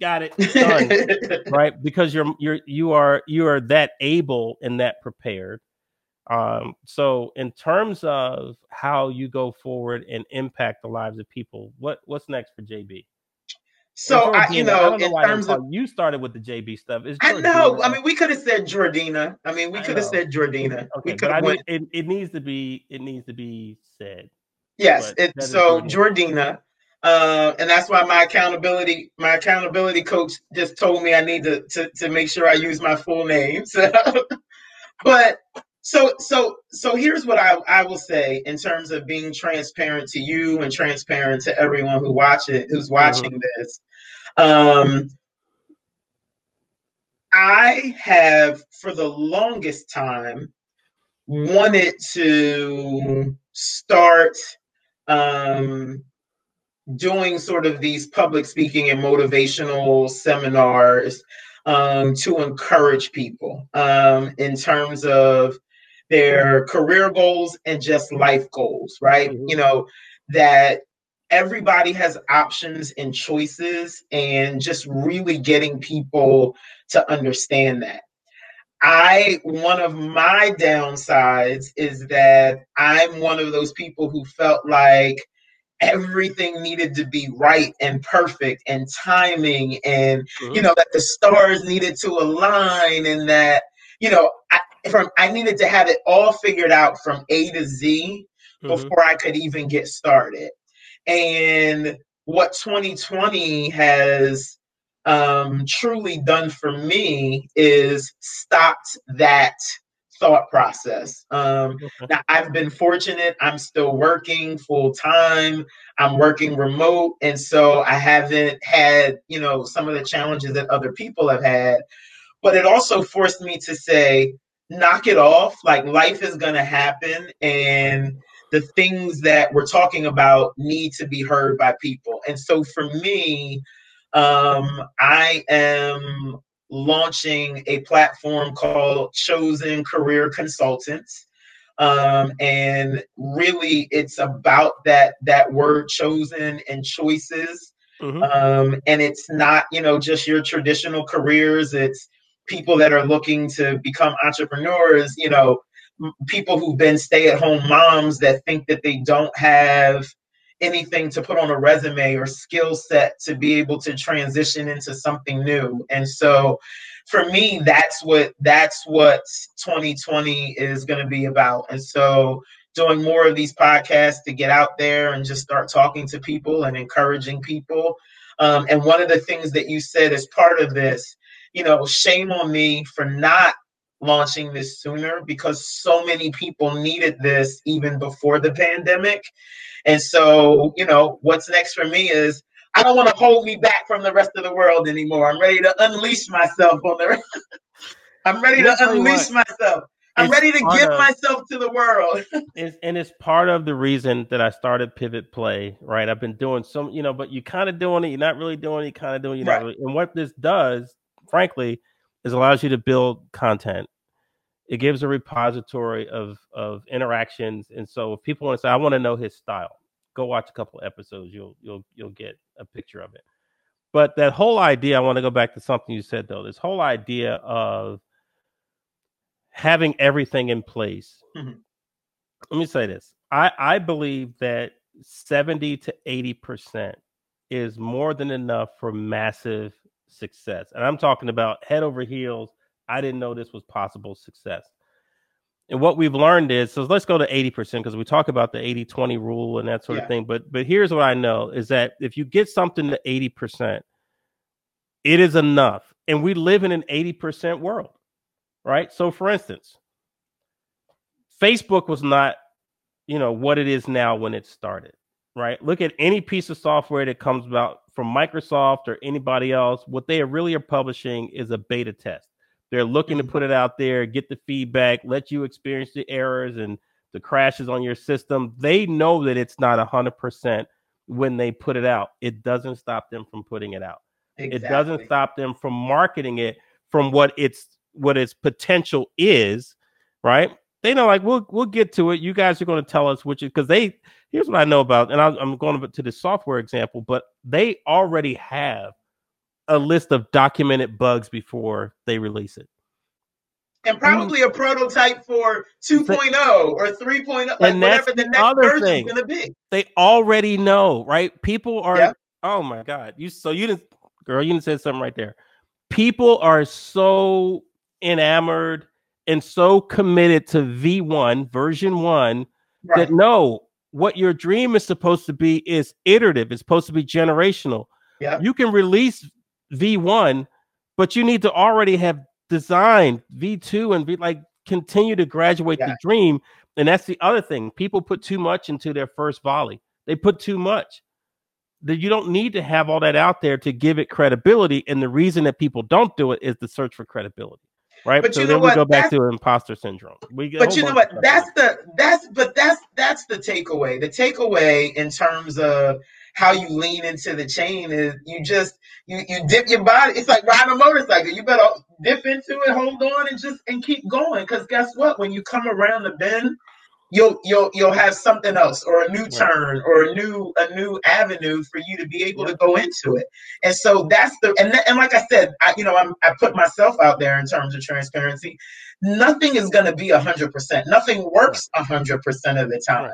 got it done right? Because you're you're you are you are that able and that prepared. Um so in terms of how you go forward and impact the lives of people what what's next for jb so I, you know, don't in terms of you started with the jb stuff it's I know. I mean, we could have said Jourdeanna. I mean, we could have said Jourdeanna. we okay could but i mean it, it needs to be it needs to be said Yes. It, so Jourdeanna. Jourdeanna, uh, and that's why my accountability my accountability coach just told me I need to to, to make sure I use my full name. So, but so so so here's what I, I will say in terms of being transparent to you and transparent to everyone who watch it who's watching this. Um, I have for the longest time wanted to start um, doing sort of these public speaking and motivational seminars um, to encourage people um, in terms of their career goals and just life goals, right? Mhm. You know, that everybody has options and choices, and just really getting people to understand that. I one of my downsides is that I'm one of those people who felt like everything needed to be right and perfect and timing and you Mhm. know that the stars needed to align and that you know I, from I needed to have it all figured out from A to Z Mhm. before I could even get started. And what 2020 has um, truly done for me is stopped that thought process. Um, now, I've been fortunate. I'm still working full time. I'm working remote. And so I haven't had, you know, some of the challenges that other people have had. But it also forced me to say, knock it off. Like life is going to happen. And the things that we're talking about need to be heard by people. And so for me, um, I am launching a platform called Chosen Career Consultants. Um, and really it's about that that word chosen and choices. Mhm. Um, and it's not, you know, just your traditional careers, it's people that are looking to become entrepreneurs, you know, people who've been stay-at-home moms that think that they don't have anything to put on a resume or skill set to be able to transition into something new. And so for me that's what that's what 2020 is going to be about. And so doing more of these podcasts to get out there and just start talking to people and encouraging people. Um, and one of the things that you said as part of this, you know, shame on me for not launching this sooner because so many people needed this even before the pandemic. And so, you know, what's next for me is I don't want to hold me back from the rest of the world anymore. I'm ready to unleash myself on the I'm ready Let to unleash myself. I'm It's ready to give of- myself to the world. it's, and it's part of the reason that I started Pivot Play, right? I've been doing some, you know, but you're kind of doing it, you're not really doing it, you kind of doing, it, you're Right. really. And what this does, frankly, is allows you to build content. It gives a repository of of interactions, and so if people want to say, "I want to know his style," go watch a couple episodes. You'll you'll you'll get a picture of it. But that whole idea, I want to go back to something you said though. This whole idea of having everything in place. Mhm. Let me say this. I, I believe that 70 to 80% is more than enough for massive success. And I'm talking about head over heels. I didn't know this was possible success. And what we've learned is so let's go to 80% because we talk about the 80 20 rule and that sort Yeah. of thing. But but here's what I know is that if you get something to 80%, it is enough. And we live in an 80% world, right? So for instance, Facebook was not, you know, what it is now when it started, right? Look at any piece of software that comes about from Microsoft or anybody else. What they really are publishing is a beta test. They're looking to Mhm. put it out there, get the feedback, let you experience the errors and the crashes on your system. They know that it's not 100% when they put it out. It doesn't stop them from putting it out it doesn't stop them from marketing it from what its what its potential is right they know like we'll we'll get to it you guys are going to tell us which is because they here's what i know about and I'm, I'm going to the software example but they already have a list of documented bugs before they release it and probably a prototype for 2.0 or 3.0, like And whatever the the next version's thing. going to be. they already know, right? People are Yep. oh my god. You so you didn't girl, you didn't say something right there. People are so enamored and so committed to V1 version 1 Right. that no, what your dream is supposed to be is iterative. It's supposed to be generational. Yep. You can release V1, but you need to already have designed V2 and be like continue to graduate the dream. And that's the other thing. People put too much into their first volley. They put too much. That you don't need to have all that out there to give it credibility. And the reason that people don't do it is the search for credibility. Right. But so you know then we what? go back That's- to imposter syndrome. We get but oh you know what? That's the that's but that's that's the takeaway. The takeaway in terms of how you lean into the chain is you just you you dip your body. It's like riding a motorcycle. You better dip into it hold on and just and keep going. Because guess what? When you come around the bend you'll you'll you'll have something else or a new turn or a new a new avenue for you to be able to go into it. And so that's the and, and like i said i you know i'm i put myself out there in terms of transparency. Nothing is going to be 100% nothing works 100% of the time.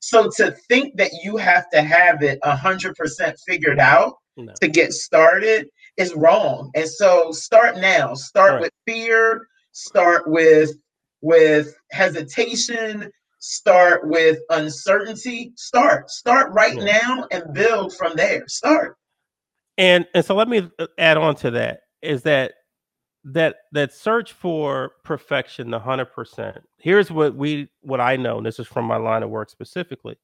So to think that you have to have it 100% figured out No. to get started is wrong. And so start now. Start Right. with fear. Start with with hesitation start with uncertainty start start right Yeah. now and build from there start and and so let me uh, add on to that is that that that search for perfection the 100% here's what we what i know and this is from my line of work specifically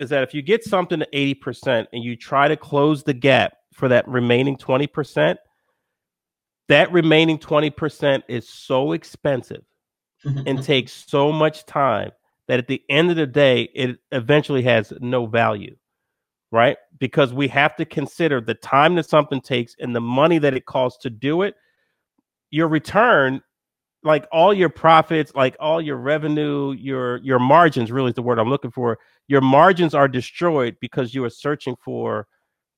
is that if you get something to 80% and you try to close the gap for that remaining 20% that remaining 20% is so expensive and takes so much time that at the end of the day it eventually has no value right? Because we have to consider the time that something takes and the money that it costs to do it your return like all your profits like all your revenue your your margins really is the word i'm looking for. Your margins are destroyed because you are searching for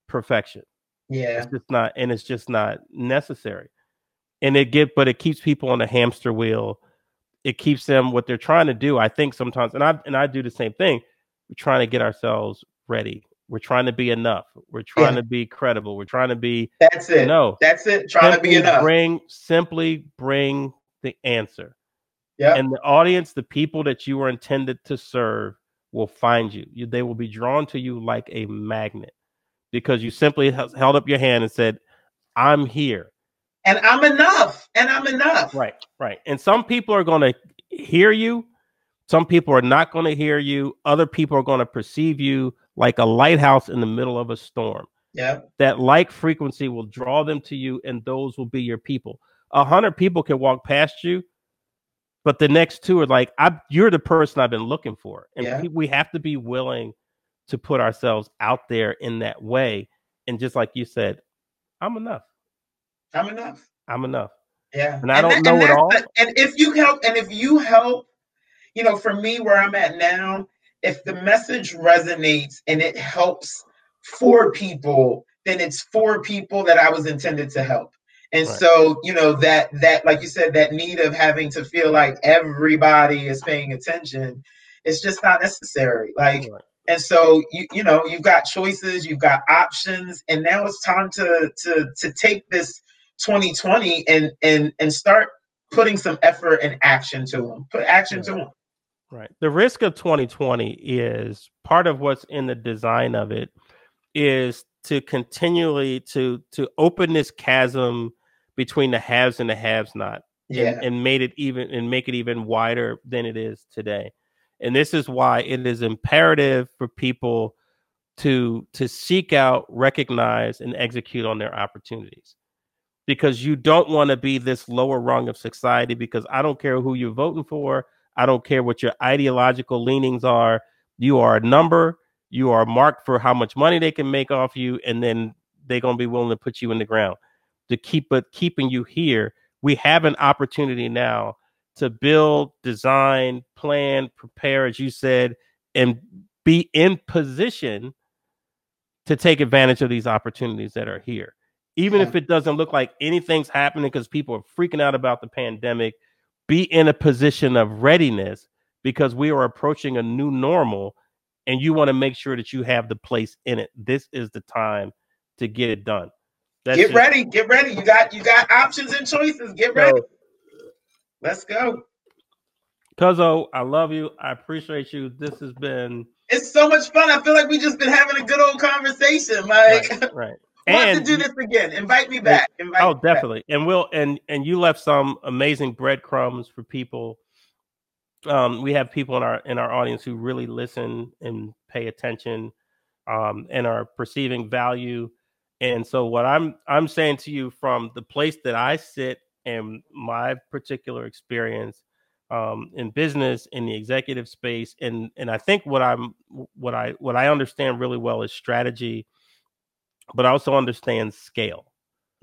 perfection. Yeah. It's just not and it's just not necessary. And it get but it keeps people on a hamster wheel it keeps them what they're trying to do i think sometimes and i and i do the same thing. We're trying to get ourselves ready. We're trying to be enough. We're trying Yeah. to be credible. We're trying to be that's it. no. That's it. Trying to be enough. bring simply bring the answer. Yeah and the audience the people that you are intended to serve will find you. you they will be drawn to you like a magnet because you simply held up your hand and said i'm here and i'm enough and i'm enough. Right right. And some people are going to hear you. Some people are not going to hear you. Other people are going to perceive you like a lighthouse in the middle of a storm. Yeah that like frequency will draw them to you and those will be your people. A hundred people can walk past you but the next two are like, I you're the person I've been looking for, and Yeah. we- we have to be willing to put ourselves out there in that way. And just like you said, I'm enough. I'm enough. I'm enough. Yeah. And I don't know it all. and if you help, and if you help, you know, for me, where I'm at now, if the message resonates and it helps for people, then it's for people that I was intended to help. And Right. so, you know, that that like you said, that need of having to feel like everybody is paying attention, it's just not necessary. Like Right. and so you you know you've got choices you've got options and now it's time to to to take this 2020 and and and start putting some effort and action to them put action to them Right. The risk of 2020 is part of what's in the design of it is to continually to to open this chasm between the haves and the haves not yeah and, and made it even and make it even wider than it is today. And this is why it is imperative for people to to seek out, recognize, and execute on their opportunities. Because you don't want to be this lower rung of society because I don't care who you're voting for. I don't care what your ideological leanings are. You are a number. You are marked for how much money they can make off you, and then they're gonna be willing to put you in the ground to keep it keeping you here. We have an opportunity now to build, design, plan, prepare, as you said, and be in position to take advantage of these opportunities that are here. Even Yeah. if it doesn't look like anything's happening because people are freaking out about the pandemic, be in a position of readiness because we are approaching a new normal and you want to make sure that you have the place in it. This is the time to get it done. That's get just- ready get ready you got you got options and choices get ready So, let's go Cuzzo, I love you. I appreciate you. This has been it's so much fun i feel like we just been having a good old conversation like right. right. Want to do this again invite me back invite Oh, me back. definitely. And we'll and and you left some amazing breadcrumbs for people. Um, we have people in our in our audience who really listen and pay attention, um, and are perceiving value. And so, what I'm I'm saying to you from the place that I sit and my particular experience um, in business, in the executive space, and and I think what I'm what I what I understand really well is strategy, but I also understand scale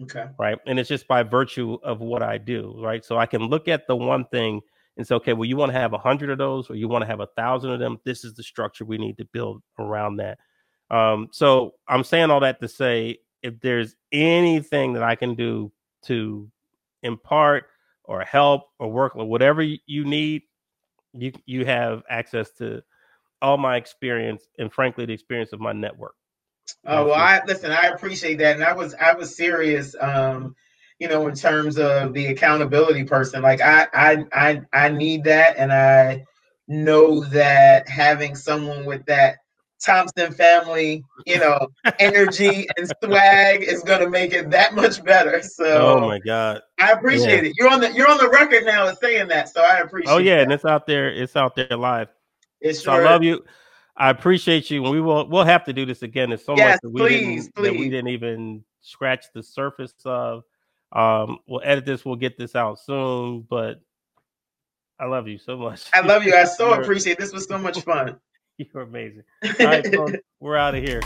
okay right? And it's just by virtue of what I do, right? So I can look at the one thing and say, okay, well, you want to have a hundred of those, or you want to have a thousand of them. This is the structure we need to build around that. Um, so I'm saying all that to say, if there's anything that I can do to impart or help or work or whatever you need, you you have access to all my experience and frankly the experience of my network. Oh well, I listen. I appreciate that, and I was I was serious. Um, you know, in terms of the accountability person, like I I I I need that, and I know that having someone with that Thompson family, you know, energy and swag is going to make it that much better. So Oh my god. I appreciate it. You're on the you're on the record now as saying that, so I appreciate. Oh yeah, that. and it's out there. It's out there live. it's So I love you. I appreciate you. And we will we'll have to do this again. There's so Yes, much that we please, didn't that we didn't even scratch the surface of. Um, we'll edit this, we'll get this out soon, but I love you so much. I love you. I so appreciate. This was so much fun. You're amazing. All right, folks, we're out of here.